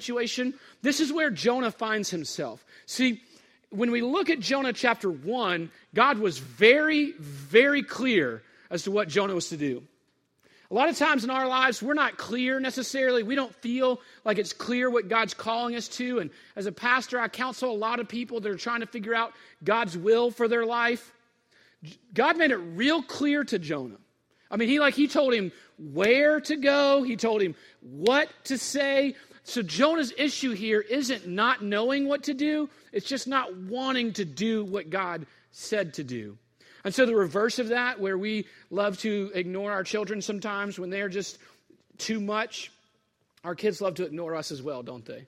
situation, this is where Jonah finds himself. See, when we look at Jonah chapter 1, God was very, very clear as to what Jonah was to do. A lot of times in our lives, we're not clear necessarily. We don't feel like it's clear what God's calling us to. And as a pastor, I counsel a lot of people that are trying to figure out God's will for their life. God made it real clear to Jonah. I mean, he like he told him where to go, he told him what to say. So Jonah's issue here isn't not knowing what to do, it's just not wanting to do what God said to do. And so the reverse of that, where we love to ignore our children sometimes when they're just too much, our kids love to ignore us as well, don't they?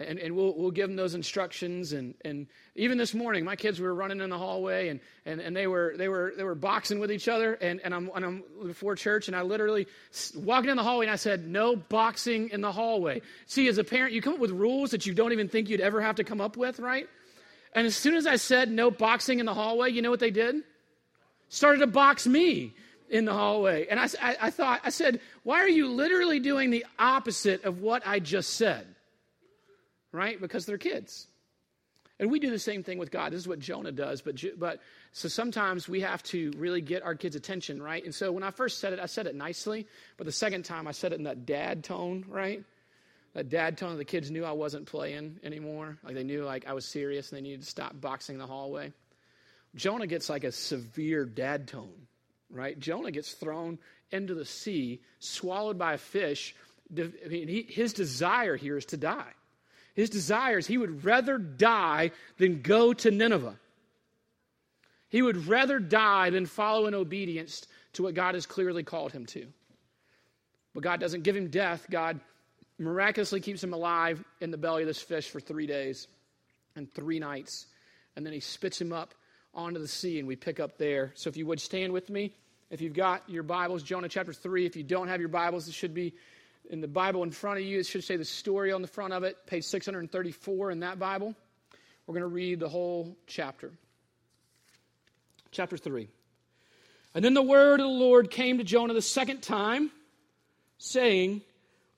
And, and we'll, we'll give them those instructions. And, and even this morning, my kids were running in the hallway and, and, and they, were, they, were, they were boxing with each other. And, and, I'm, and I'm before church, and I literally walking in the hallway and I said, No boxing in the hallway. See, as a parent, you come up with rules that you don't even think you'd ever have to come up with, right? And as soon as I said no boxing in the hallway, you know what they did? Started to box me in the hallway. And I, I, I, thought, I said, why are you literally doing the opposite of what I just said? Right? Because they're kids. And we do the same thing with God. This is what Jonah does. But, but so sometimes we have to really get our kids' attention, right? And so when I first said it, I said it nicely. But the second time, I said it in that dad tone, right? that dad tone the kids knew I wasn't playing anymore. Like they knew like I was serious and they needed to stop boxing the hallway. Jonah gets like a severe dad tone, right? Jonah gets thrown into the sea, swallowed by a fish. I mean, he, his desire here is to die. His desires, he would rather die than go to Nineveh. He would rather die than follow in obedience to what God has clearly called him to. But God doesn't give him death. God miraculously keeps him alive in the belly of this fish for three days and three nights. And then he spits him up onto the sea, and we pick up there. So if you would stand with me, if you've got your Bibles, Jonah chapter 3. If you don't have your Bibles, it should be in the Bible in front of you. It should say the story on the front of it, page 634 in that Bible. We're going to read the whole chapter. Chapter 3. And then the word of the Lord came to Jonah the second time, saying,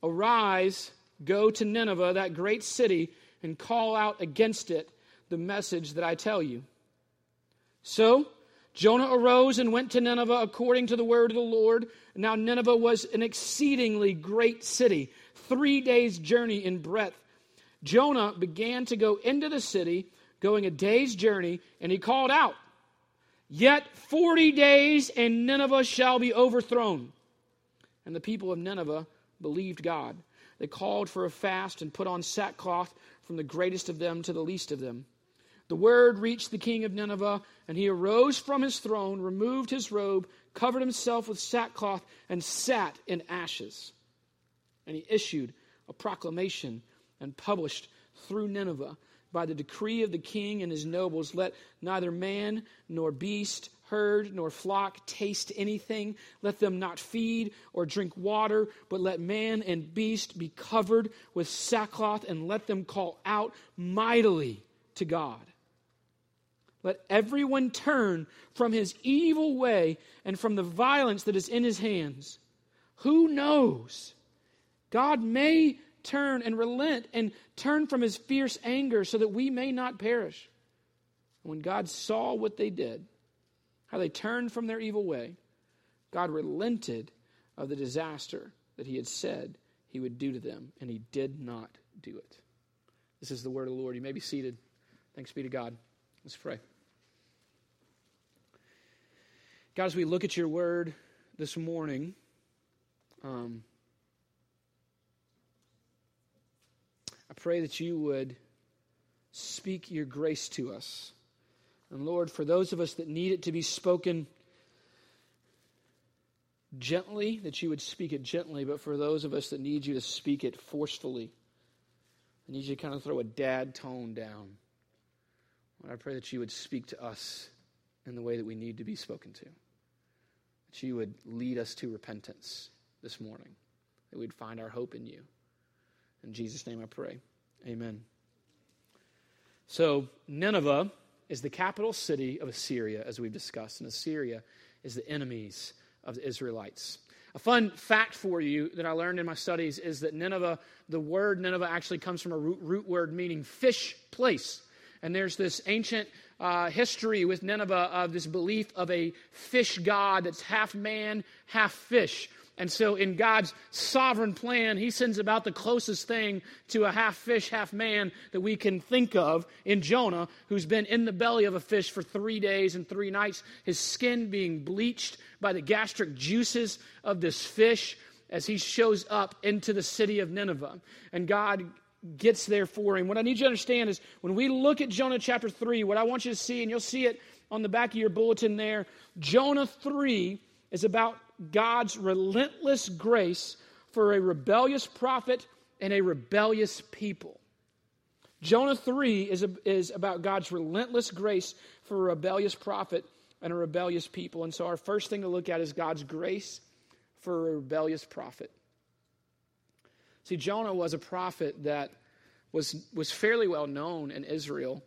Arise, go to Nineveh, that great city, and call out against it the message that I tell you. So Jonah arose and went to Nineveh according to the word of the Lord. Now Nineveh was an exceedingly great city, three days' journey in breadth. Jonah began to go into the city, going a day's journey, and he called out, Yet forty days, and Nineveh shall be overthrown. And the people of Nineveh believed God. They called for a fast and put on sackcloth from the greatest of them to the least of them. The word reached the king of Nineveh, and he arose from his throne, removed his robe, covered himself with sackcloth, and sat in ashes. And he issued a proclamation and published through Nineveh by the decree of the king and his nobles let neither man nor beast herd nor flock taste anything. Let them not feed or drink water, but let man and beast be covered with sackcloth, and let them call out mightily to God. Let everyone turn from his evil way and from the violence that is in his hands. Who knows? God may turn and relent and turn from his fierce anger so that we may not perish. When God saw what they did, how they turned from their evil way, God relented of the disaster that he had said he would do to them, and he did not do it. This is the word of the Lord. You may be seated. Thanks be to God. Let's pray. God, as we look at your word this morning, um, I pray that you would speak your grace to us. And Lord, for those of us that need it to be spoken gently, that you would speak it gently, but for those of us that need you to speak it forcefully, I need you to kind of throw a dad tone down. Lord, I pray that you would speak to us in the way that we need to be spoken to. That you would lead us to repentance this morning, that we'd find our hope in you. In Jesus' name I pray. Amen. So, Nineveh is the capital city of Assyria, as we've discussed. And Assyria is the enemies of the Israelites. A fun fact for you that I learned in my studies is that Nineveh, the word Nineveh actually comes from a root, root word meaning fish place. And there's this ancient uh, history with Nineveh of this belief of a fish god that's half man, half fish. And so, in God's sovereign plan, He sends about the closest thing to a half fish, half man that we can think of in Jonah, who's been in the belly of a fish for three days and three nights, his skin being bleached by the gastric juices of this fish as he shows up into the city of Nineveh. And God gets there for him. What I need you to understand is when we look at Jonah chapter 3, what I want you to see, and you'll see it on the back of your bulletin there, Jonah 3 is about God's relentless grace for a rebellious prophet and a rebellious people. Jonah 3 is, a, is about God's relentless grace for a rebellious prophet and a rebellious people. And so, our first thing to look at is God's grace for a rebellious prophet. See, Jonah was a prophet that was, was fairly well known in Israel.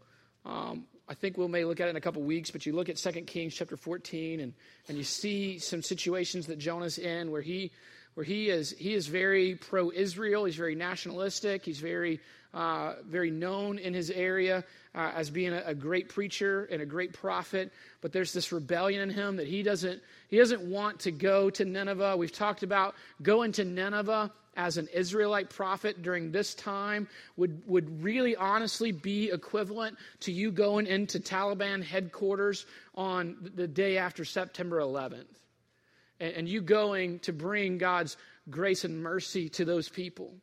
Um, I think we may look at it in a couple weeks, but you look at 2 Kings chapter 14 and, and you see some situations that Jonah's in where he where he is he is very pro-Israel, he's very nationalistic, he's very uh, very known in his area uh, as being a, a, great preacher and a great prophet. But there's this rebellion in him that he doesn't he doesn't want to go to Nineveh. We've talked about going to Nineveh as an Israelite prophet during this time would, would really honestly be equivalent to you going into Taliban headquarters on the day after September 11th. And, and you going to bring God's grace and mercy to those people.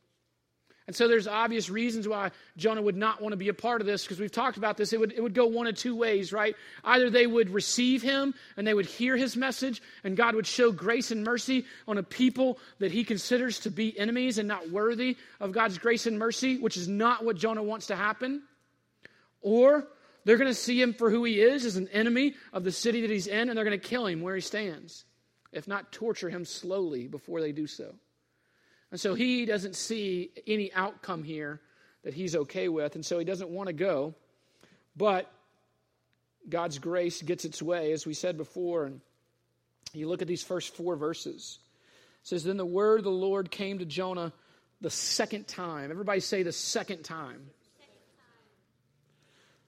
And so there's obvious reasons why Jonah would not want to be a part of this because we've talked about this. It would, it would go one of two ways, right? Either they would receive him and they would hear his message, and God would show grace and mercy on a people that he considers to be enemies and not worthy of God's grace and mercy, which is not what Jonah wants to happen. Or they're going to see him for who he is, as an enemy of the city that he's in, and they're going to kill him where he stands, if not torture him slowly before they do so. And so he doesn't see any outcome here that he's okay with, and so he doesn't want to go. But God's grace gets its way, as we said before. And you look at these first four verses. It says, Then the word of the Lord came to Jonah the second time. Everybody say the second time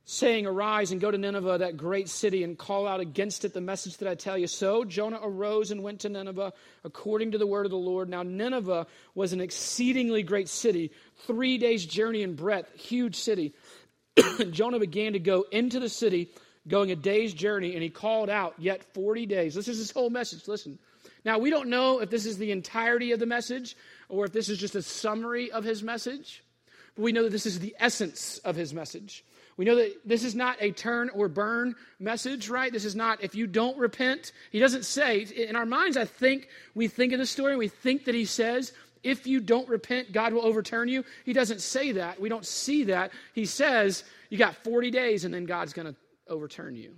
saying, Arise and go to Nineveh, that great city, and call out against it the message that I tell you. So Jonah arose and went to Nineveh according to the word of the Lord. Now, Nineveh was an exceedingly great city, three days' journey in breadth, huge city. Jonah began to go into the city, going a day's journey, and he called out, Yet 40 days. This is his whole message. Listen. Now, we don't know if this is the entirety of the message or if this is just a summary of his message, but we know that this is the essence of his message. We know that this is not a turn or burn message, right? This is not if you don't repent. He doesn't say, in our minds, I think we think of the story we think that he says, if you don't repent, God will overturn you. He doesn't say that. We don't see that. He says, you got 40 days and then God's going to overturn you.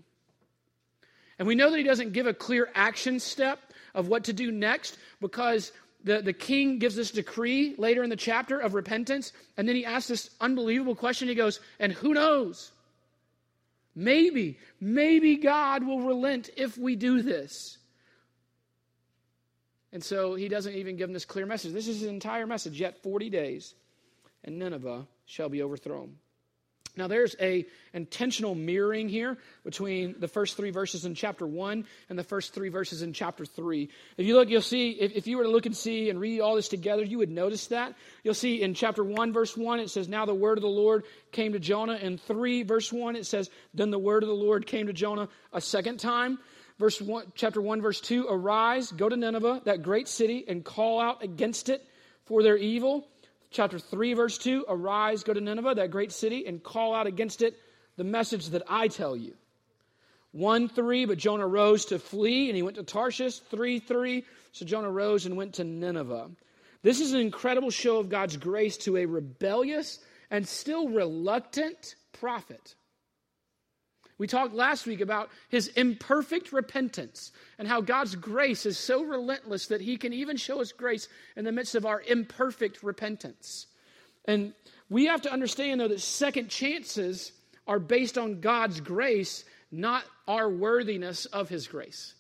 And we know that he doesn't give a clear action step of what to do next because the, the king gives this decree later in the chapter of repentance, and then he asks this unbelievable question. He goes, And who knows? Maybe, maybe God will relent if we do this. And so he doesn't even give them this clear message. This is his entire message. Yet 40 days, and Nineveh shall be overthrown. Now there's a intentional mirroring here between the first three verses in chapter one and the first three verses in chapter three. If you look, you'll see, if, if you were to look and see and read all this together, you would notice that. You'll see in chapter one, verse one, it says, Now the word of the Lord came to Jonah. In three, verse one, it says, Then the word of the Lord came to Jonah a second time. Verse one, chapter one, verse two, arise, go to Nineveh, that great city, and call out against it for their evil chapter 3, verse 2 Arise, go to Nineveh, that great city, and call out against it the message that I tell you. 1 3, but Jonah rose to flee, and he went to Tarshish. 3 3, so Jonah rose and went to Nineveh. This is an incredible show of God's grace to a rebellious and still reluctant prophet. We talked last week about his imperfect repentance and how God's grace is so relentless that he can even show us grace in the midst of our imperfect repentance. And we have to understand, though, that second chances are based on God's grace, not our worthiness of his grace.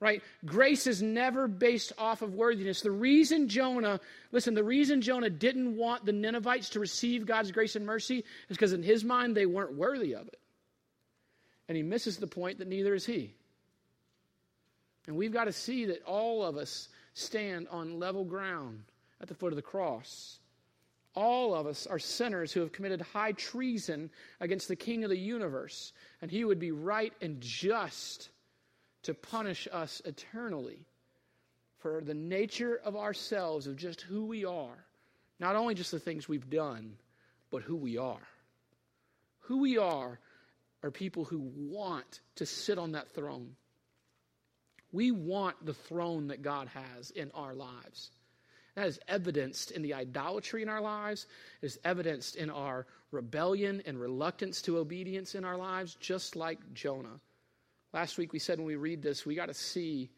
right? Grace is never based off of worthiness. The reason Jonah, listen, the reason Jonah didn't want the Ninevites to receive God's grace and mercy is because in his mind they weren't worthy of it. And he misses the point that neither is he. And we've got to see that all of us stand on level ground at the foot of the cross. All of us are sinners who have committed high treason against the King of the universe, and he would be right and just to punish us eternally for the nature of ourselves, of just who we are. Not only just the things we've done, but who we are. Who we are are people who want to sit on that throne. We want the throne that God has in our lives. That is evidenced in the idolatry in our lives, it is evidenced in our rebellion and reluctance to obedience in our lives, just like Jonah. Last week we said when we read this, we got to see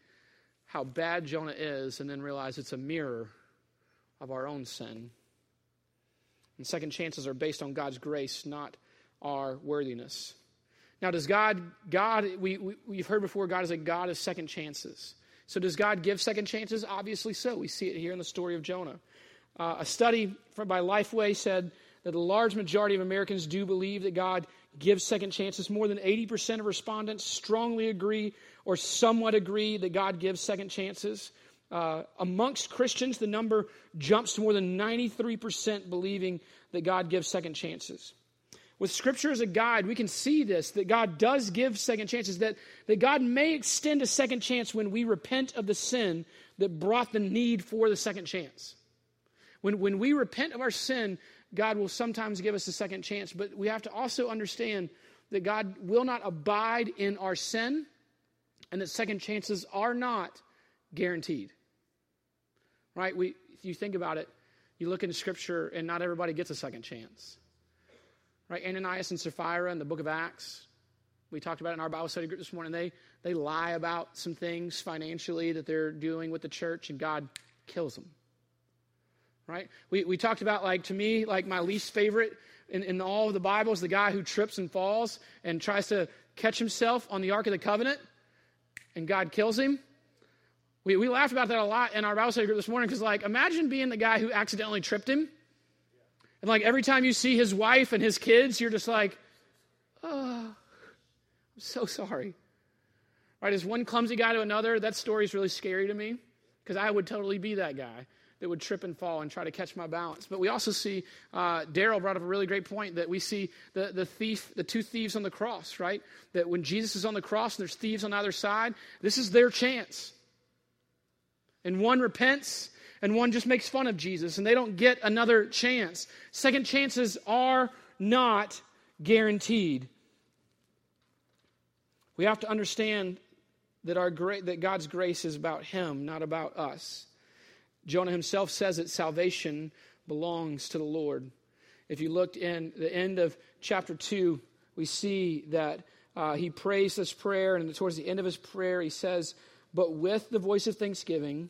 how bad Jonah is and then realize it's a mirror of our own sin. And second chances are based on God's grace, not our worthiness. Now, does God, God, we, we, we've heard before, God is a God of second chances. So, does God give second chances? Obviously so. We see it here in the story of Jonah. Uh, a study from, by Lifeway said that a large majority of Americans do believe that God gives second chances. More than 80% of respondents strongly agree or somewhat agree that God gives second chances. Uh, amongst Christians, the number jumps to more than 93% believing that God gives second chances. With Scripture as a guide, we can see this that God does give second chances, that, that God may extend a second chance when we repent of the sin that brought the need for the second chance. When, when we repent of our sin, God will sometimes give us a second chance, but we have to also understand that God will not abide in our sin and that second chances are not guaranteed. Right? We, if you think about it, you look in Scripture and not everybody gets a second chance. Right? Ananias and Sapphira in the book of Acts, we talked about in our Bible study group this morning. They, they lie about some things financially that they're doing with the church, and God kills them right? We, we talked about, like, to me, like my least favorite in, in all of the Bible is the guy who trips and falls and tries to catch himself on the Ark of the Covenant, and God kills him. We, we laughed about that a lot in our Bible study group this morning because, like, imagine being the guy who accidentally tripped him. And, like, every time you see his wife and his kids, you're just like, oh, I'm so sorry. Right? As one clumsy guy to another, that story is really scary to me because I would totally be that guy that would trip and fall and try to catch my balance. But we also see, uh, Daryl brought up a really great point that we see the, the thief, the two thieves on the cross, right? That when Jesus is on the cross and there's thieves on either side, this is their chance. And one repents and one just makes fun of Jesus and they don't get another chance. Second chances are not guaranteed. We have to understand that, our gra- that God's grace is about Him, not about us. Jonah himself says that salvation belongs to the Lord. If you looked in the end of chapter 2, we see that uh, he prays this prayer, and towards the end of his prayer, he says, But with the voice of thanksgiving,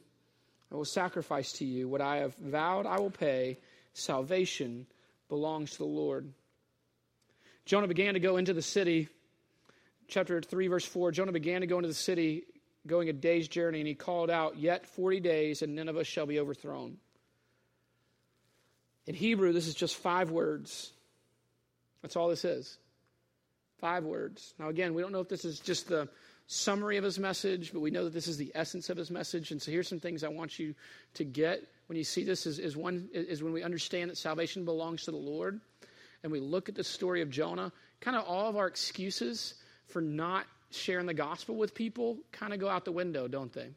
I will sacrifice to you what I have vowed I will pay. Salvation belongs to the Lord. Jonah began to go into the city. Chapter 3, verse 4 Jonah began to go into the city going a day's journey, and he called out, Yet 40 days, and Nineveh shall be overthrown. In Hebrew, this is just five words. That's all this is. Five words. Now, again, we don't know if this is just the summary of his message, but we know that this is the essence of his message. And so here's some things I want you to get when you see this is, is one is when we understand that salvation belongs to the Lord and we look at the story of Jonah, kind of all of our excuses for not sharing the gospel with people kind of go out the window, don't they?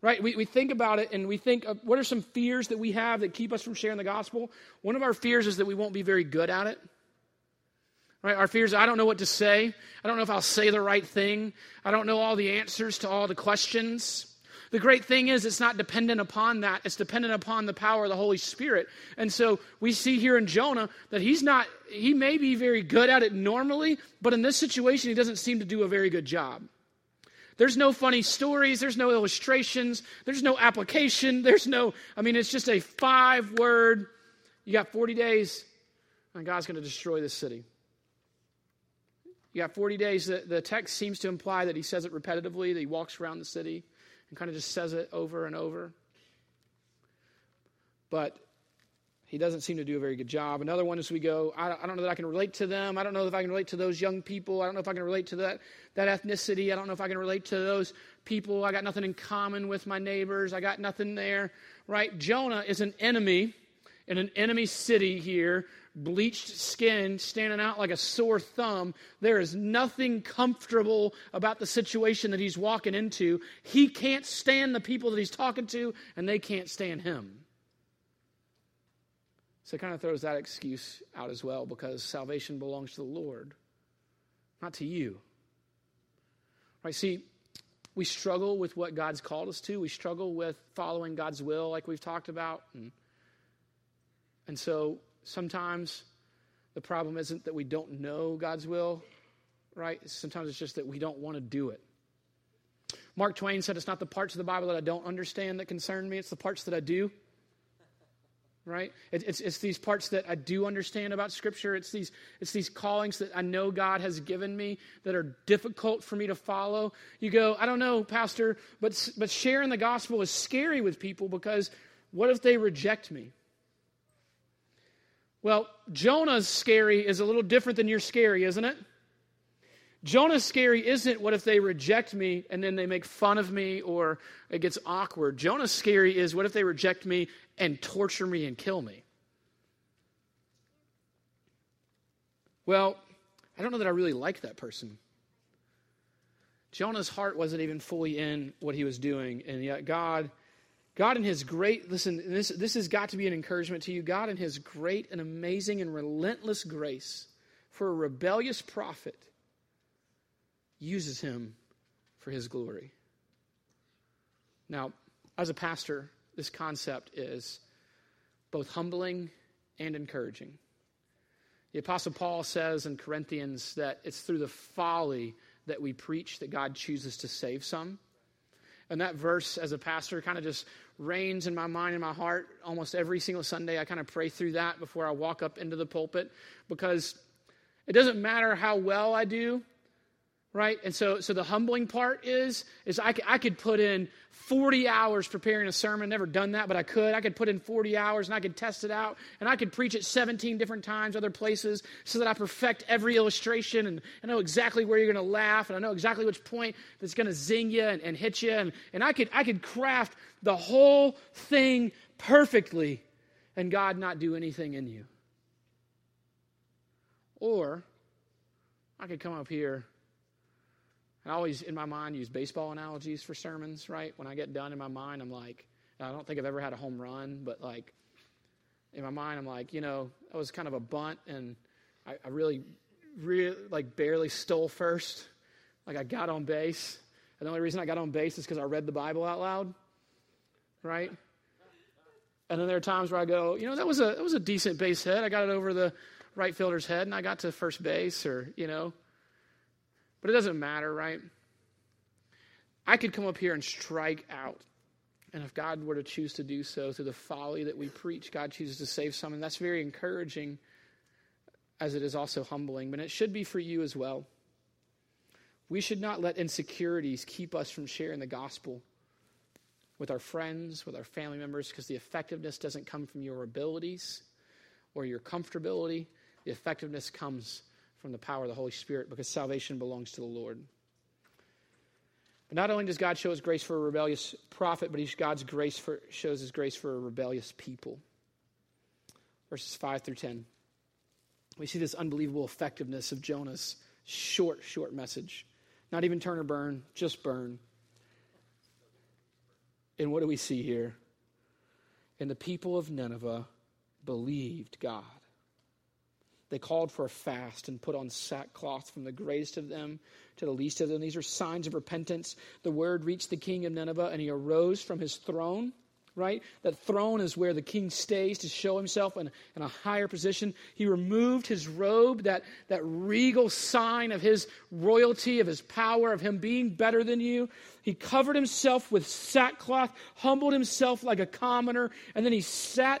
Right? We, we think about it and we think, of, what are some fears that we have that keep us from sharing the gospel? One of our fears is that we won't be very good at it. Right? Our fears, I don't know what to say. I don't know if I'll say the right thing. I don't know all the answers to all the questions. The great thing is, it's not dependent upon that. It's dependent upon the power of the Holy Spirit. And so we see here in Jonah that he's not, he may be very good at it normally, but in this situation, he doesn't seem to do a very good job. There's no funny stories, there's no illustrations, there's no application, there's no, I mean, it's just a five word, you got 40 days, and God's going to destroy this city. You got 40 days. The, the text seems to imply that he says it repetitively, that he walks around the city and kind of just says it over and over. But he doesn't seem to do a very good job. Another one is we go, I, I, don't know that I can relate to them. I don't know if I can relate to those young people. I don't know if I can relate to that, that ethnicity. I don't know if I can relate to those people. I got nothing in common with my neighbors. I got nothing there, right? Jonah is an enemy in an enemy city here, bleached skin, standing out like a sore thumb. There is nothing comfortable about the situation that he's walking into. He can't stand the people that he's talking to, and they can't stand him. So it kind of throws that excuse out as well because salvation belongs to the Lord, not to you. Right? See, we struggle with what God's called us to. We struggle with following God's will, like we've talked about. And, and so sometimes the problem isn't that we don't know God's will, right? Sometimes it's just that we don't want to do it. Mark Twain said, It's not the parts of the Bible that I don't understand that concern me, it's the parts that I do. Right? It, it's, it's these parts that i do understand about scripture. It's these it's these callings that i know god has given me that are difficult for me to follow. You go i don't know pastor but but sharing the gospel is scary with people because what if they reject me well jonah's scary is a little different than your scary isn't it Jonah's scary isn't what if they reject me and then they make fun of me or it gets awkward. Jonah's scary is what if they reject me and torture me and kill me? Well, I don't know that I really like that person. Jonah's heart wasn't even fully in what he was doing, and yet God, God in his great listen, this this has got to be an encouragement to you. God in his great and amazing and relentless grace for a rebellious prophet uses him for his glory. Now, as a pastor, this concept is both humbling and encouraging. The Apostle Paul says in Corinthians that it's through the folly that we preach that God chooses to save some. And that verse, as a pastor, kind of just reigns in my mind and my heart almost every single Sunday. I kind of pray through that before I walk up into the pulpit because it doesn't matter how well I do right? And so so the humbling part is is I, I could put in 40 hours preparing a sermon never done that but i could. I could put in 40 hours and i could test it out and i could preach it 17 different times other places so that i perfect every illustration and i know exactly where you're going to laugh and i know exactly which point that's going to zing you and, and hit you and, and i could i could craft the whole thing perfectly and god not do anything in you. Or i could come up here I always, in my mind, use baseball analogies for sermons, right? When I get done in my mind, I'm like, I don't think I've ever had a home run, but like, in my mind, I'm like, you know, I was kind of a bunt and I, I really, really, like, barely stole first. Like, I got on base. And the only reason I got on base is because I read the Bible out loud, right? And then there are times where I go, you know, that was a that was a decent base hit. I got it over the right fielder's head, and I got to first base, or you know, but it doesn't matter, right? I could come up here and strike out. And if God were to choose to do so through the folly that we preach, God chooses to save some. And that's very encouraging, as it is also humbling. But it should be for you as well. We should not let insecurities keep us from sharing the gospel with our friends, with our family members, because the effectiveness doesn't come from your abilities or your comfortability. The effectiveness comes from the power of the Holy Spirit because salvation belongs to the Lord. But not only does God show his grace for a rebellious prophet, but God's grace for, shows his grace for a rebellious people. Verses 5 through 10. We see this unbelievable effectiveness of Jonah's short, short message. Not even turn or burn, just burn. And what do we see here? And the people of Nineveh believed God. They called for a fast and put on sackcloth from the greatest of them to the least of them. These are signs of repentance. The word reached the king of Nineveh, and he arose from his throne right? That throne is where the king stays to show himself in, in, a higher position. He removed his robe, that, that regal sign of his royalty, of his power, of him being better than you. He covered himself with sackcloth, humbled himself like a commoner, and then he sat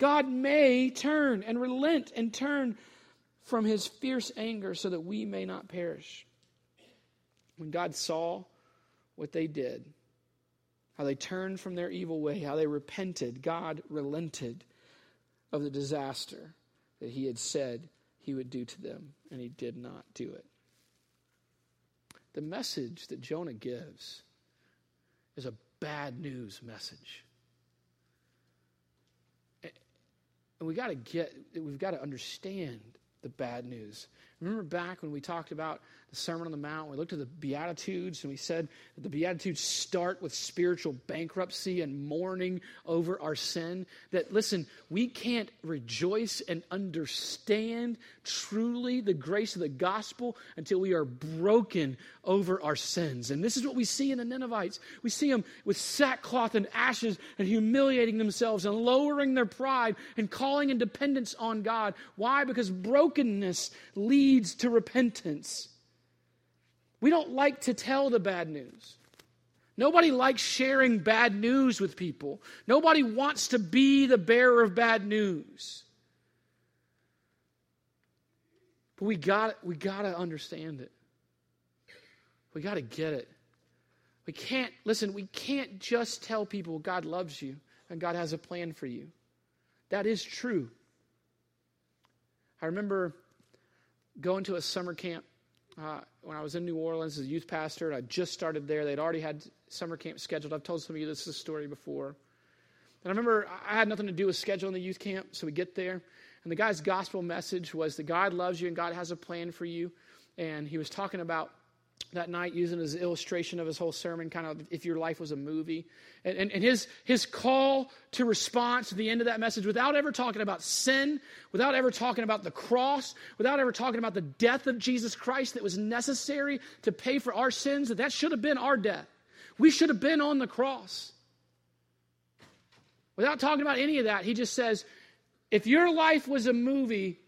God may turn and relent and turn from his fierce anger so that we may not perish. When God saw what they did, how they turned from their evil way, how they repented, God relented of the disaster that he had said he would do to them, and he did not do it. The message that Jonah gives is a bad news message. And we got to get, we've got to understand the bad news. Remember back when we talked about the Sermon on the Mount, we looked at the Beatitudes and we said that the Beatitudes start with spiritual bankruptcy and mourning over our sin. That, listen, we can't rejoice and understand truly the grace of the gospel until we are broken over our sins. And this is what we see in the Ninevites. We see them with sackcloth and ashes and humiliating themselves and lowering their pride and calling in dependence on God. Why? Because brokenness leads to repentance. We don't like to tell the bad news. Nobody likes sharing bad news with people. Nobody wants to be the bearer of bad news. But we got we got to understand it. We got to get it. We can't listen, we can't just tell people God loves you and God has a plan for you. That is true. I remember going to a summer camp uh, when I was in New Orleans as a youth pastor, and I just started there. They'd already had summer camp scheduled. I've told some of you this story before. And I remember I had nothing to do with scheduling the youth camp, so we get there, and the guy's gospel message was that God loves you and God has a plan for you. And he was talking about that night using as illustration of his whole sermon, kind of if your life was a movie. And, and, and, his, his call to response to the end of that message, without ever talking about sin, without ever talking about the cross, without ever talking about the death of Jesus Christ that was necessary to pay for our sins, that that should have been our death. We should have been on the cross. Without talking about any of that, he just says, if your life was a movie,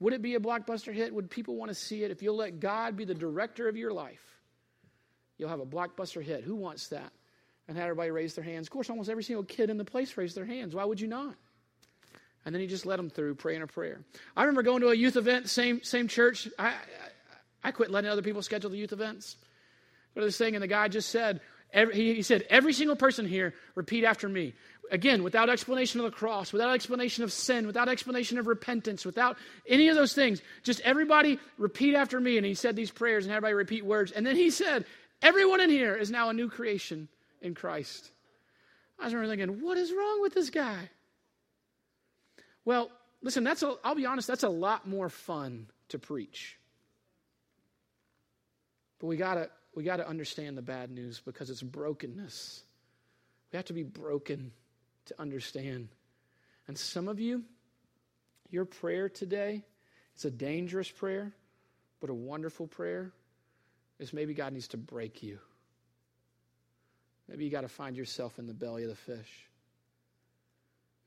would it be a blockbuster hit? Would people want to see it? If you'll let God be the director of your life, you'll have a blockbuster hit. Who wants that? And had everybody raise their hands. Of course, almost every single kid in the place raised their hands. Why would you not? And then he just led them through praying a prayer. I remember going to a youth event, same same church. I, I, I quit letting other people schedule the youth events. But this thing, and the guy just said, every, he, he said, every single person here, repeat after me. Again, without explanation of the cross, without explanation of sin, without explanation of repentance, without any of those things. Just everybody repeat after me. And he said these prayers, and everybody repeat words. And then he said, Everyone in here is now a new creation in Christ. I was remember thinking, what is wrong with this guy? Well, listen, that's a, I'll be honest, that's a lot more fun to preach. But we gotta we gotta understand the bad news because it's brokenness. We have to be broken to understand. And some of you, your prayer today, it's a dangerous prayer, but a wonderful prayer, is maybe God needs to break you. Maybe you got to find yourself in the belly of the fish.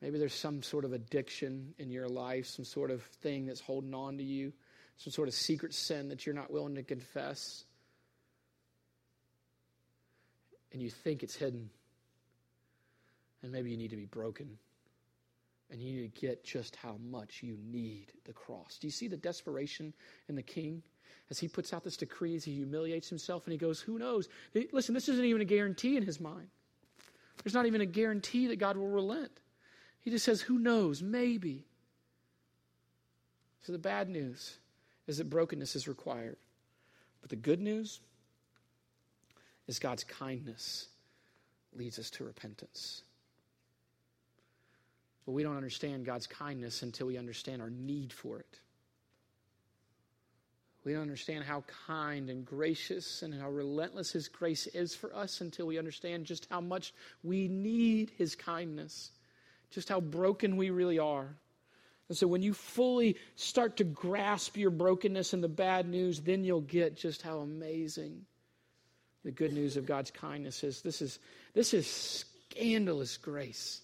Maybe there's some sort of addiction in your life, some sort of thing that's holding on to you, some sort of secret sin that you're not willing to confess. And you think it's hidden. And maybe you need to be broken. And you need to get just how much you need the cross. Do you see the desperation in the king? As he puts out this decree, as he humiliates himself, and he goes, Who knows? Listen, this isn't even a guarantee in his mind. There's not even a guarantee that God will relent. He just says, Who knows? Maybe. So the bad news is that brokenness is required. But the good news is God's kindness leads us to repentance. But we don't understand God's kindness until we understand our need for it. We don't understand how kind and gracious and how relentless His grace is for us until we understand just how much we need His kindness, just how broken we really are. And so when you fully start to grasp your brokenness and the bad news, then you'll get just how amazing the good news of God's kindness is. This is, this is scandalous grace.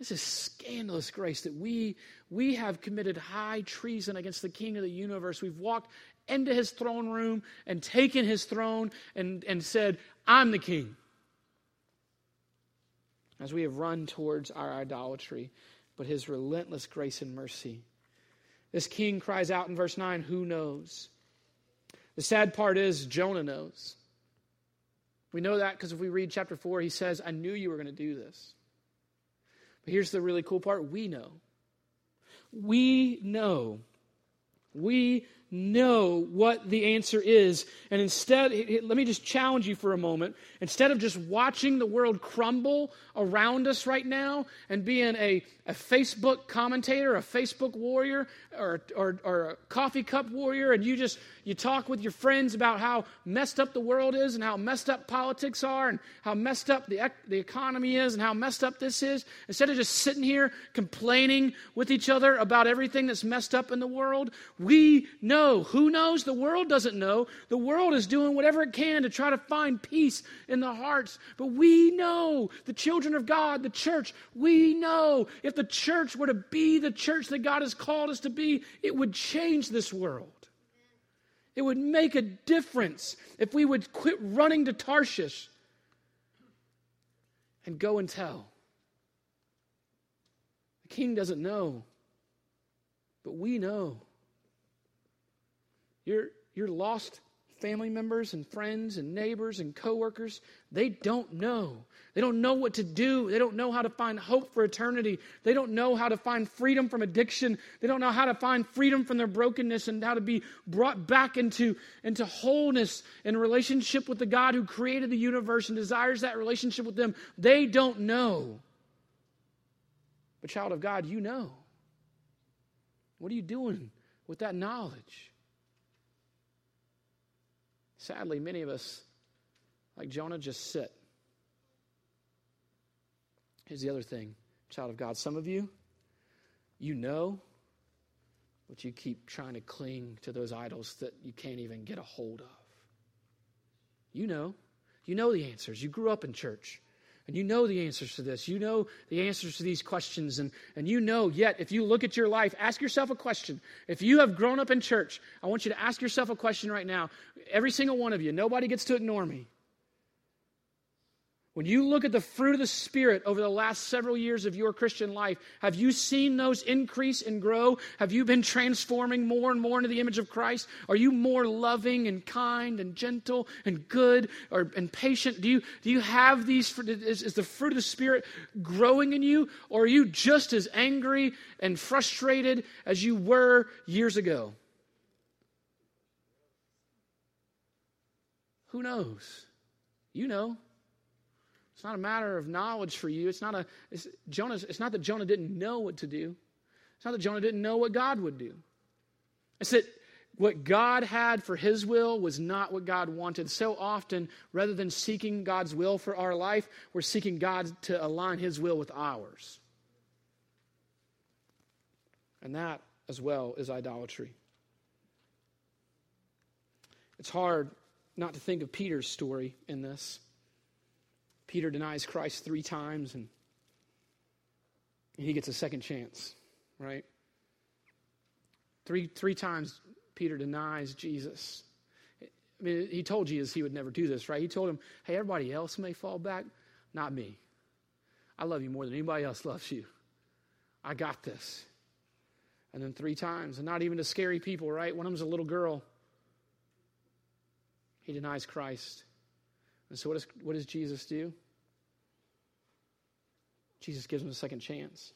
This is scandalous grace that we, we have committed high treason against the King of the universe. We've walked into his throne room and taken his throne and, and said, I'm the king. As we have run towards our idolatry, but his relentless grace and mercy. This king cries out in verse 9, Who knows? The sad part is, Jonah knows. We know that because if we read chapter 4, he says, I knew you were going to do this. Here's the really cool part we know. We know. We know what the answer is. And instead, let me just challenge you for a moment. Instead of just watching the world crumble around us right now and being a, a Facebook commentator, a Facebook warrior, or, or, or a coffee cup warrior, and you just you talk with your friends about how messed up the world is and how messed up politics are and how messed up the, the economy is and how messed up this is, instead of just sitting here complaining with each other about everything that's messed up in the world, we know. Who knows? The world doesn't know. The world is doing whatever it can to try to find peace in the hearts. But we know, the children of God, the church, we know if the church were to be the church that God has called us to be, it would change this world. It would make a difference if we would quit running to Tarshish and go and tell. The king doesn't know, but we know. Your, your lost family members and friends and neighbors and coworkers, they don't know. They don't know what to do. They don't know how to find hope for eternity. They don't know how to find freedom from addiction. They don't know how to find freedom from their brokenness and how to be brought back into, into wholeness in relationship with the God who created the universe and desires that relationship with them. They don't know. But, child of God, you know. What are you doing with that knowledge? Sadly, many of us, like Jonah, just sit. Here's the other thing, child of God. Some of you, you know, but you keep trying to cling to those idols that you can't even get a hold of. You know. You know the answers. You grew up in church. And you know the answers to this. You know the answers to these questions. And, and you know, yet, if you look at your life, ask yourself a question. If you have grown up in church, I want you to ask yourself a question right now. Every single one of you, nobody gets to ignore me. When you look at the fruit of the Spirit over the last several years of your Christian life, have you seen those increase and grow? Have you been transforming more and more into the image of Christ? Are you more loving and kind and gentle and good or, and patient? Do you, do you have these? Is, is the fruit of the Spirit growing in you? Or are you just as angry and frustrated as you were years ago? Who knows? You know. It's not a matter of knowledge for you. It's not, a, it's, Jonah, it's not that Jonah didn't know what to do. It's not that Jonah didn't know what God would do. It's that what God had for his will was not what God wanted. So often, rather than seeking God's will for our life, we're seeking God to align his will with ours. And that, as well, is idolatry. It's hard not to think of Peter's story in this. Peter denies Christ three times and, he gets a second chance, right? Three, three times Peter denies Jesus. I mean, he told Jesus he would never do this, right? He told him, hey, everybody else may fall back, not me. I love you more than anybody else loves you. I got this. And then three times, and not even to scary people, right? One of them's a little girl. He denies Christ. And so, what does, what does Jesus do? Jesus gives him a second chance.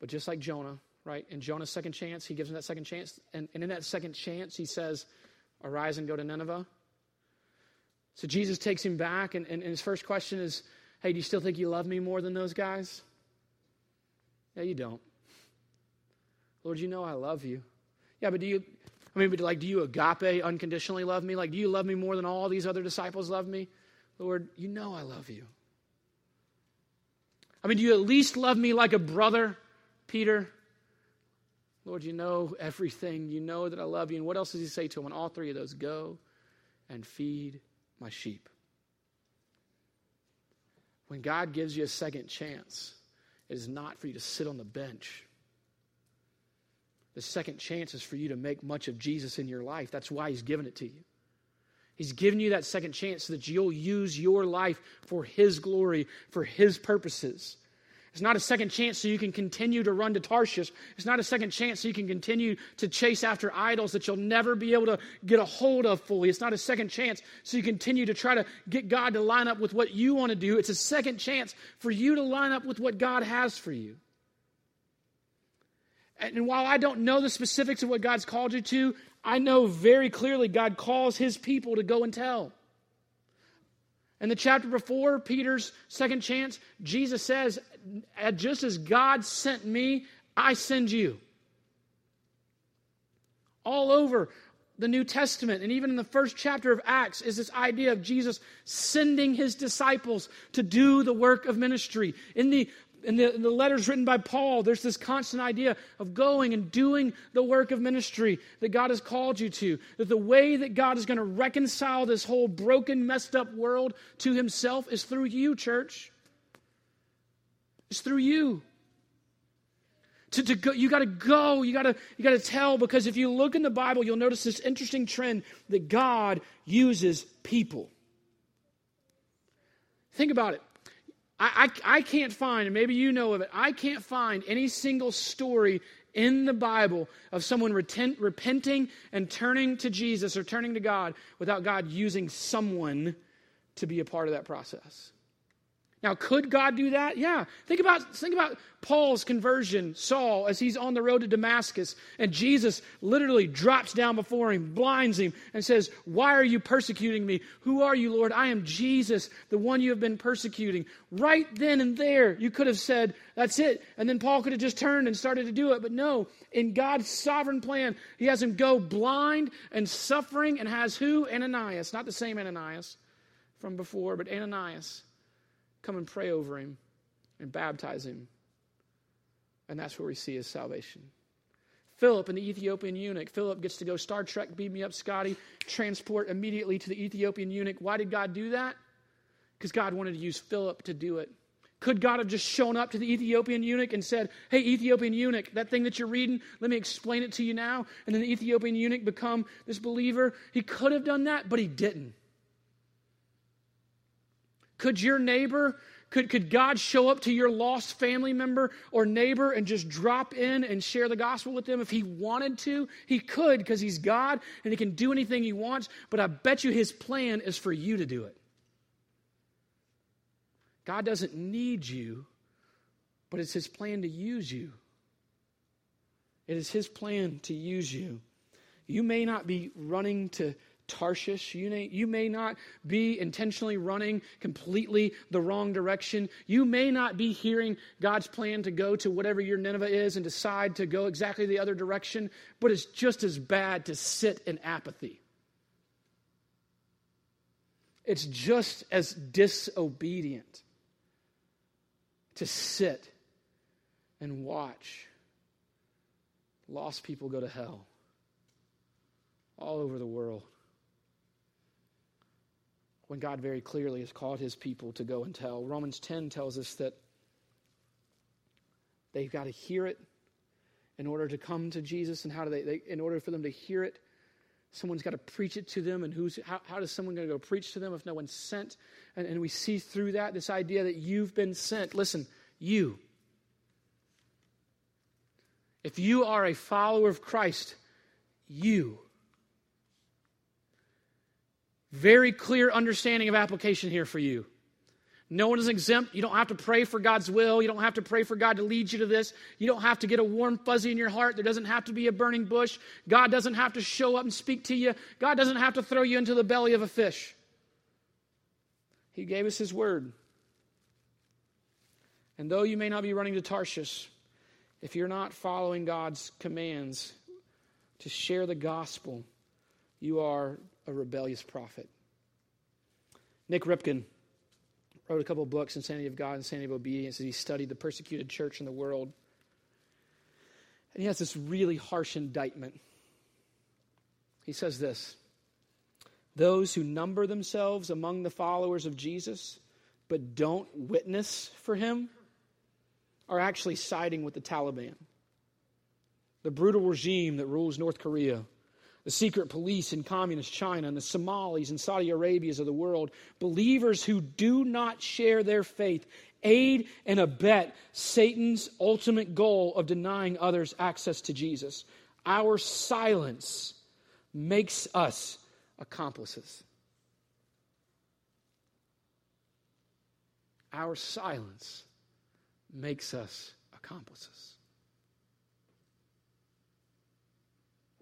But just like Jonah, right? In Jonah's second chance, he gives him that second chance. And, and in that second chance, he says, Arise and go to Nineveh. So Jesus takes him back, and, and, and his first question is, Hey, do you still think you love me more than those guys? Yeah, you don't. Lord, you know I love you. Yeah, but do you, I mean, like, do you agape unconditionally love me? Like, do you love me more than all these other disciples love me? Lord, you know I love you. I mean, do you at least love me like a brother? Peter, Lord, you know everything. You know that I love you. And what else does he say to him on all three of those? Go and feed my sheep. When God gives you a second chance, it is not for you to sit on the bench. The second chance is for you to make much of Jesus in your life. That's why he's given it to you. He's given you that second chance so that you'll use your life for his glory, for his purposes. It's not a second chance so you can continue to run to Tarshish. It's not a second chance so you can continue to chase after idols that you'll never be able to get a hold of fully. It's not a second chance so you continue to try to get God to line up with what you want to do. It's a second chance for you to line up with what God has for you. And while I don't know the specifics of what God's called you to, I know very clearly God calls his people to go and tell. In the chapter before, Peter's second chance, Jesus says, Just as God sent me, I send you. All over the New Testament and even in the first chapter of Acts is this idea of Jesus sending his disciples to do the work of ministry. In the in the, in the, letters written by Paul, there's this constant idea of going and doing the work of ministry that God has called you to. That the way that God is going to reconcile this whole broken, messed up world to himself is through you, church. It's through you. To, to go, you got to go. You got to you got to tell because if you look in the Bible, you'll notice this interesting trend that God uses people. Think about it. I, I, I can't find, and maybe you know of it, I can't find any single story in the Bible of someone retent, repenting and turning to Jesus or turning to God without God using someone to be a part of that process. Now, could God do that? Yeah. Think about, think about Paul's conversion, Saul, as he's on the road to Damascus, and Jesus literally drops down before him, blinds him, and says, Why are you persecuting me? Who are you, Lord? I am Jesus, the one you have been persecuting. Right then and there, you could have said, That's it. And then Paul could have just turned and started to do it. But no, in God's sovereign plan, he has him go blind and suffering and has who? Ananias. Not the same Ananias from before, but Ananias come and pray over him and baptize him. And that's where we see his salvation. Philip and the Ethiopian eunuch. Philip gets to go Star Trek, beam me up, Scotty, transport immediately to the Ethiopian eunuch. Why did God do that? Because God wanted to use Philip to do it. Could God have just shown up to the Ethiopian eunuch and said, Hey, Ethiopian eunuch, that thing that you're reading, let me explain it to you now? And then the Ethiopian eunuch become this believer? He could have done that, but he didn't. Could your neighbor, could, could God show up to your lost family member or neighbor and just drop in and share the gospel with them if he wanted to? He could because he's God and he can do anything he wants, but I bet you his plan is for you to do it. God doesn't need you, but it's his plan to use you. It is his plan to use you. You may not be running to Tarshish. You may, you may not be intentionally running completely the wrong direction. You may not be hearing God's plan to go to whatever your Nineveh is and decide to go exactly the other direction, but it's just as bad to sit in apathy. It's just as disobedient to sit and watch lost people go to hell all over the world when God very clearly has called his people to go and tell. Romans 10 tells us that they've got to hear it in order to come to Jesus. And how do they, they in order for them to hear it, someone's got to preach it to them. And who's, how, how does someone going to go preach to them if no one's sent? And, and we see through that this idea that you've been sent. Listen, you. If you are a follower of Christ, you very clear understanding of application here for you. No one is exempt. You don't have to pray for God's will. You don't have to pray for God to lead you to this. You don't have to get a warm fuzzy in your heart. There doesn't have to be a burning bush. God doesn't have to show up and speak to you. God doesn't have to throw you into the belly of a fish. He gave us His word. And though you may not be running to Tarshish, if you're not following God's commands to share the gospel, you are a rebellious prophet. Nik Ripken wrote a couple books, Insanity of God, and Insanity of Obedience, as he studied the persecuted church in the world. And he has this really harsh indictment. He says this Those who number themselves among the followers of Jesus but don't witness for him are actually siding with the Taliban, the brutal regime that rules North Korea, the secret police in communist China, and the Somalis and Saudi Arabias of the world. Believers who do not share their faith aid and abet Satan's ultimate goal of denying others access to Jesus. Our silence makes us accomplices. Our silence makes us accomplices.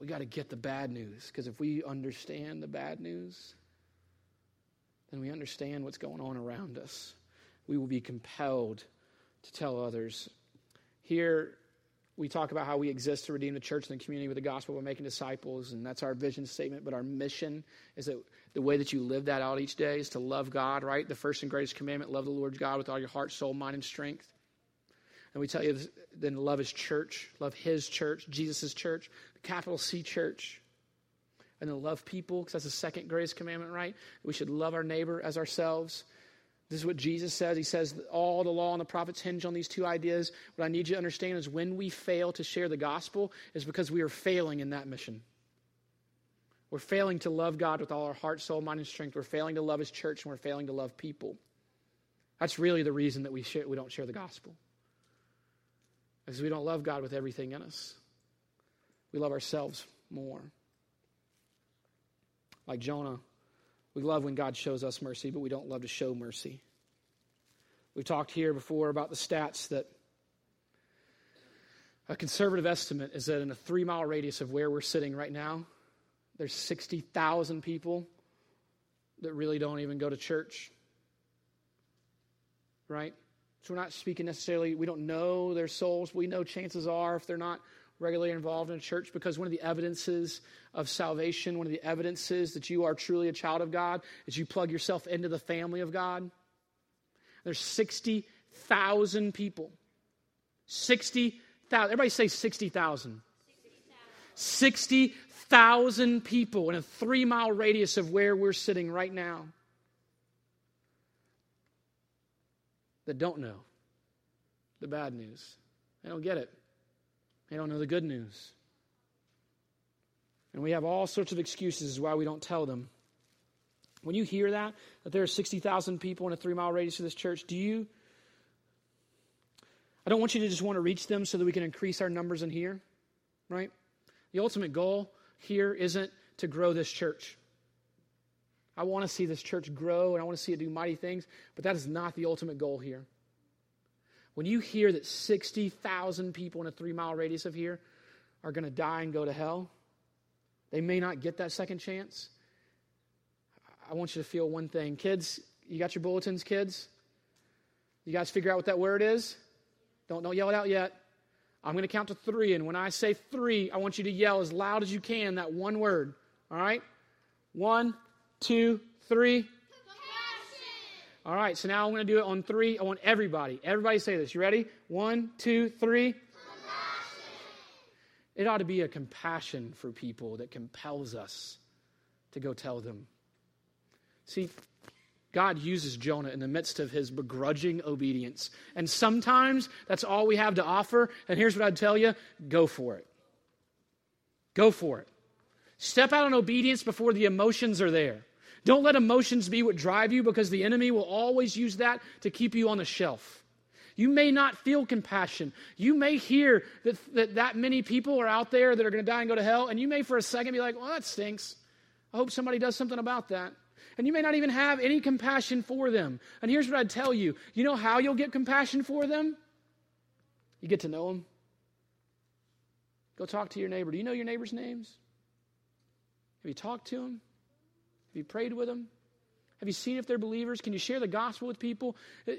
We got to get the bad news because if we understand the bad news, then we understand what's going on around us. We will be compelled to tell others. Here, we talk about how we exist to redeem the church and the community with the gospel by making disciples, and that's our vision statement. But our mission is that the way that you live that out each day is to love God, right? The first and greatest commandment love the Lord God with all your heart, soul, mind, and strength. And we tell you then love his church, love his church, Jesus' church, the capital C church. And then love people, because that's the second greatest commandment, right? We should love our neighbor as ourselves. This is what Jesus says. He says all the law and the prophets hinge on these two ideas. What I need you to understand is when we fail to share the gospel is because we are failing in that mission. We're failing to love God with all our heart, soul, mind, and strength. We're failing to love His church, and we're failing to love people. That's really the reason that we, share, we don't share the gospel. Because we don't love God with everything in us. We love ourselves more. Like Jonah, we love when God shows us mercy, but we don't love to show mercy. We've talked here before about the stats that a conservative estimate is that in a three mile radius of where we're sitting right now, there's 60,000 people that really don't even go to church. Right? So we're not speaking necessarily, we don't know their souls. We know chances are if they're not regularly involved in a church because one of the evidences of salvation, one of the evidences that you are truly a child of God is you plug yourself into the family of God. There's 60,000 people. 60,000. Everybody say 60,000. 60,000 people in a three mile radius of where we're sitting right now that don't know the bad news. They don't get it. They don't know the good news. And we have all sorts of excuses why we don't tell them. When you hear that, that there are 60,000 people in a three mile radius of this church, do you? I don't want you to just want to reach them so that we can increase our numbers in here, right? The ultimate goal here isn't to grow this church. I want to see this church grow and I want to see it do mighty things, but that is not the ultimate goal here. When you hear that 60,000 people in a three mile radius of here are going to die and go to hell, they may not get that second chance. I want you to feel one thing. Kids, you got your bulletins, kids? You guys figure out what that word is? Don't, don't yell it out yet. I'm going to count to three, and when I say three, I want you to yell as loud as you can that one word. All right? One, two, three. All right, so now I'm going to do it on three. I want everybody. Everybody say this. You ready? One, two, three. It ought to be a compassion for people that compels us to go tell them. See, God uses Jonah in the midst of his begrudging obedience. And sometimes that's all we have to offer. And here's what I'd tell you go for it. Go for it. Step out in obedience before the emotions are there. Don't let emotions be what drive you because the enemy will always use that to keep you on the shelf. You may not feel compassion. You may hear that, that that many people are out there that are going to die and go to hell, and you may for a second be like, well, that stinks. I hope somebody does something about that. And you may not even have any compassion for them. And here's what I'd tell you you know how you'll get compassion for them? You get to know them. Go talk to your neighbor. Do you know your neighbor's names? Have you talked to them? Have you prayed with them? Have you seen if they're believers? Can you share the gospel with people?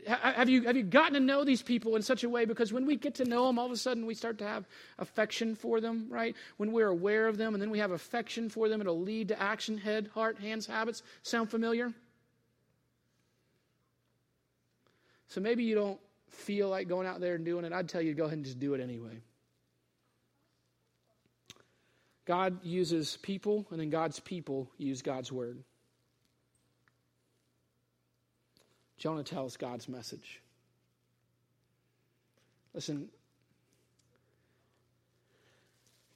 Have you, have you gotten to know these people in such a way? Because when we get to know them, all of a sudden we start to have affection for them, right? When we're aware of them and then we have affection for them, it'll lead to action, head, heart, hands, habits. Sound familiar? So maybe you don't feel like going out there and doing it. I'd tell you go ahead and just do it anyway. God uses people, and then God's people use God's word. Jonah tells God's message. Listen,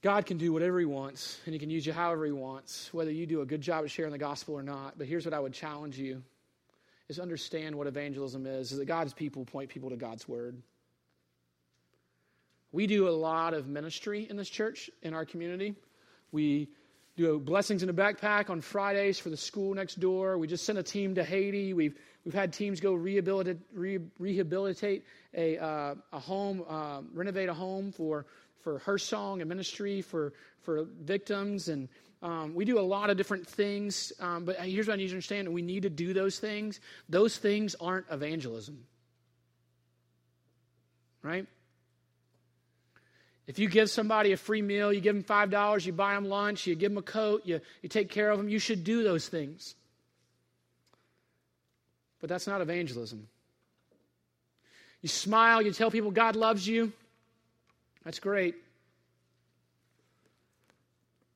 God can do whatever He wants, and He can use you however He wants, whether you do a good job at sharing the gospel or not. But here's what I would challenge you is understand what evangelism is, is that God's people point people to God's word. We do a lot of ministry in this church, in our community. We do blessings in a backpack on Fridays for the school next door. We just sent a team to Haiti. We've, we've had teams go rehabilitate, re, rehabilitate a, uh, a home, uh, renovate a home for, for her Song and ministry for, for victims. And um, we do a lot of different things. Um, but here's what I need you to understand we need to do those things. Those things aren't evangelism. Right? If you give somebody a free meal, you give them $5, you buy them lunch, you give them a coat, you, you take care of them, you should do those things. But that's not evangelism. You smile, you tell people God loves you. That's great.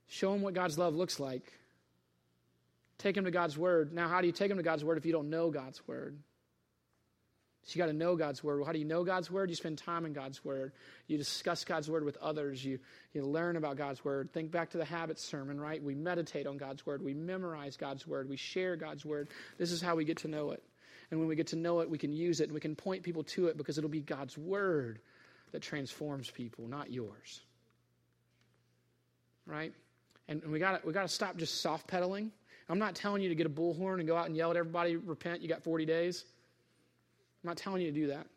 Show them what God's love looks like. Take them to God's word. Now, how do you take them to God's word if you don't know God's word? So you got to know God's word. Well, how do you know God's word? You spend time in God's word. You discuss God's word with others. You, you learn about God's word. Think back to the habit sermon, right? We meditate on God's word. We memorize God's word. We share God's word. This is how we get to know it. And when we get to know it, we can use it and we can point people to it because it'll be God's word that transforms people, not yours. Right? And, and we got we got to stop just soft pedaling. I'm not telling you to get a bullhorn and go out and yell at everybody, repent, you got 40 days. I'm not telling you to do that.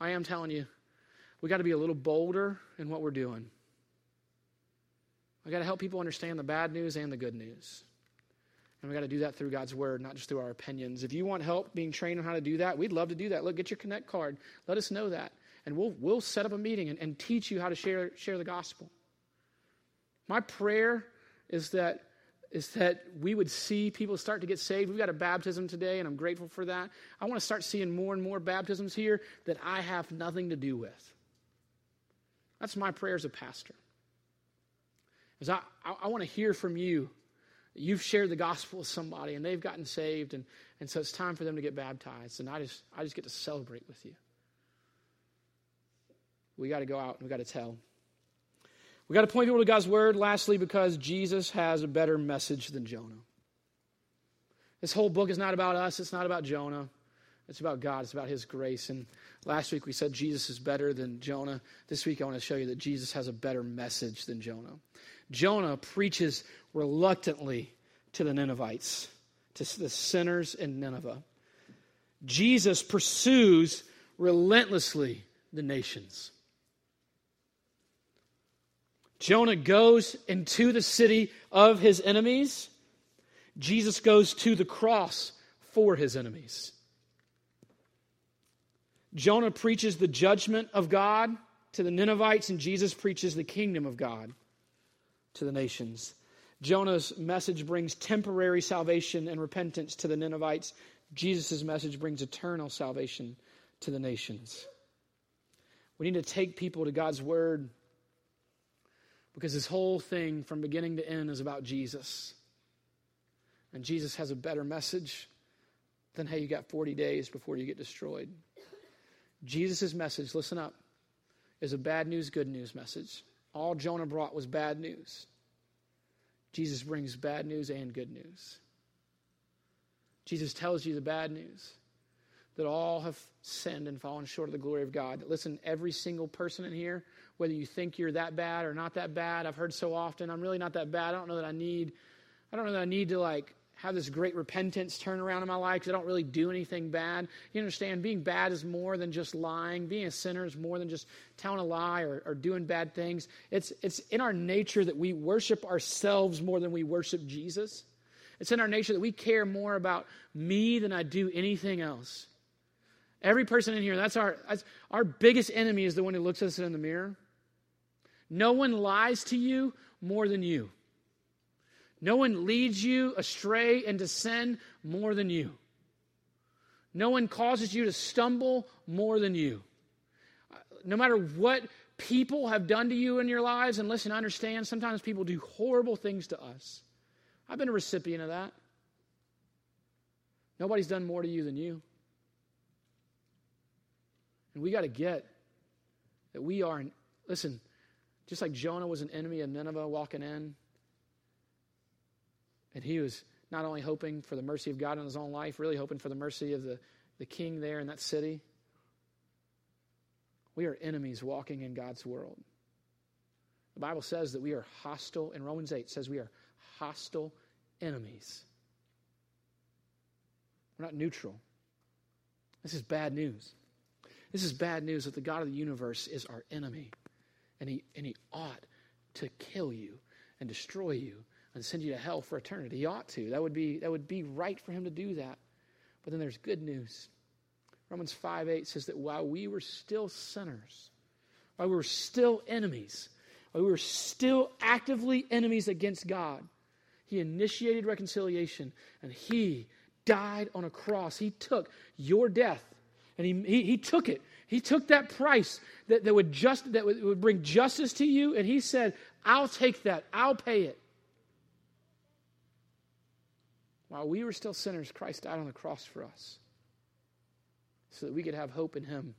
I am telling you, we got to be a little bolder in what we're doing. We got to help people understand the bad news and the good news. And we got to do that through God's word, not just through our opinions. If you want help being trained on how to do that, we'd love to do that. Look, get your Connect card. Let us know that. And we'll, we'll set up a meeting and, and teach you how to share, share the gospel. My prayer is that is that we would see people start to get saved. We've got a baptism today, and I'm grateful for that. I want to start seeing more and more baptisms here that I have nothing to do with. That's my prayer as a pastor. Is I, I, I want to hear from you. You've shared the gospel with somebody, and they've gotten saved, and, and so it's time for them to get baptized. And I just, I just get to celebrate with you. We got to go out and we got to tell. We got to point people to God's word, lastly, because Jesus has a better message than Jonah. This whole book is not about us, it's not about Jonah. It's about God, it's about His grace. And last week we said Jesus is better than Jonah. This week I want to show you that Jesus has a better message than Jonah. Jonah preaches reluctantly to the Ninevites, to the sinners in Nineveh. Jesus pursues relentlessly the nations. Jonah goes into the city of his enemies. Jesus goes to the cross for his enemies. Jonah preaches the judgment of God to the Ninevites, and Jesus preaches the kingdom of God to the nations. Jonah's message brings temporary salvation and repentance to the Ninevites. Jesus' message brings eternal salvation to the nations. We need to take people to God's word because this whole thing from beginning to end is about Jesus. And Jesus has a better message than, hey, you got 40 days before you get destroyed. Jesus' message, listen up, is a bad news, good news message. All Jonah brought was bad news. Jesus brings bad news and good news. Jesus tells you the bad news that all have sinned and fallen short of the glory of God. Listen, every single person in here whether you think you're that bad or not that bad. I've heard so often, I'm really not that bad. I don't know that I need, I don't know that I need to like have this great repentance turn around in my life because I don't really do anything bad. You understand, being bad is more than just lying. Being a sinner is more than just telling a lie or, or doing bad things. It's, it's in our nature that we worship ourselves more than we worship Jesus. It's in our nature that we care more about me than I do anything else. Every person in here, that's our, that's our biggest enemy is the one who looks at us in the mirror. No one lies to you more than you. No one leads you astray into sin more than you. No one causes you to stumble more than you. No matter what people have done to you in your lives. And listen, understand, sometimes people do horrible things to us. I've been a recipient of that. Nobody's done more to you than you. And we got to get that we are, listen, just like Jonah was an enemy of Nineveh walking in, and he was not only hoping for the mercy of God in his own life, really hoping for the mercy of the, the king there in that city. We are enemies walking in God's world. The Bible says that we are hostile, in Romans 8 says we are hostile enemies. We're not neutral. This is bad news. This is bad news that the God of the universe is our enemy. And he, and he ought to kill you and destroy you and send you to hell for eternity. He ought to. That would be, that would be right for him to do that. But then there's good news. Romans 5 8 says that while we were still sinners, while we were still enemies, while we were still actively enemies against God, He initiated reconciliation and He died on a cross. He took your death and He, he, he took it. He took that price that, that, would just, that would, would bring justice to you and He said, I'll take that, I'll pay it. While we were still sinners, Christ died on the cross for us so that we could have hope in Him.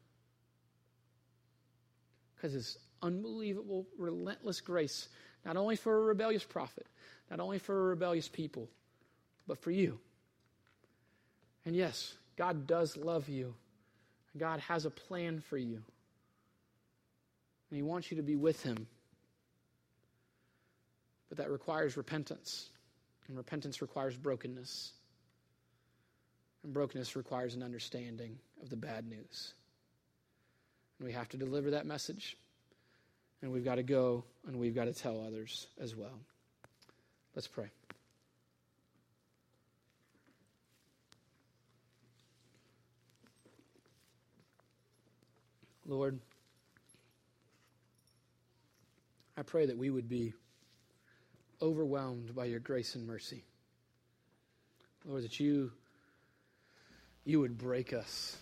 Because His unbelievable, relentless grace, not only for a rebellious prophet, not only for a rebellious people, but for you. And yes, God does love you. God has a plan for you. And He wants you to be with Him. But that requires repentance. And repentance requires brokenness. And brokenness requires an understanding of the bad news. And we have to deliver that message. And we've got to go and we've got to tell others as well. Let's pray. Lord, I pray that we would be overwhelmed by your grace and mercy. Lord, that you, you would break us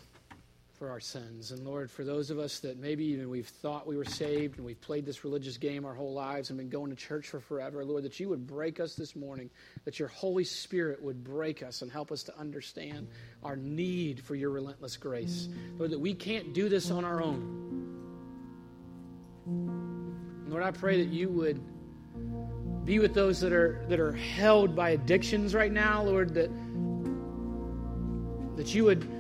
for our sins. And Lord, for those of us that maybe even we've thought we were saved and we've played this religious game our whole lives and been going to church for forever, Lord, that you would break us this morning, that your Holy Spirit would break us and help us to understand our need for your relentless grace. Lord, that we can't do this on our own. Lord, I pray that you would be with those that are that are held by addictions right now, Lord, that that you would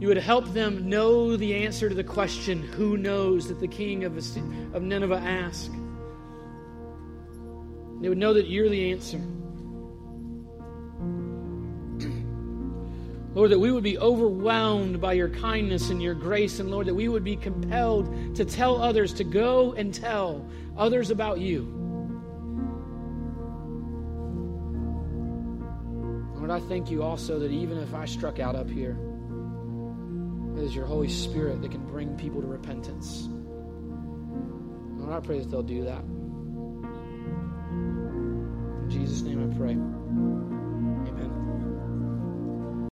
you would help them know the answer to the question, who knows, that the king of, of Nineveh asked. They would know that you're the answer. Lord, that we would be overwhelmed by your kindness and your grace, and Lord, that we would be compelled to tell others, to go and tell others about you. Lord, I thank you also that even if I struck out up here, it is your Holy Spirit that can bring people to repentance. Lord, I pray that they'll do that. In Jesus' name I pray.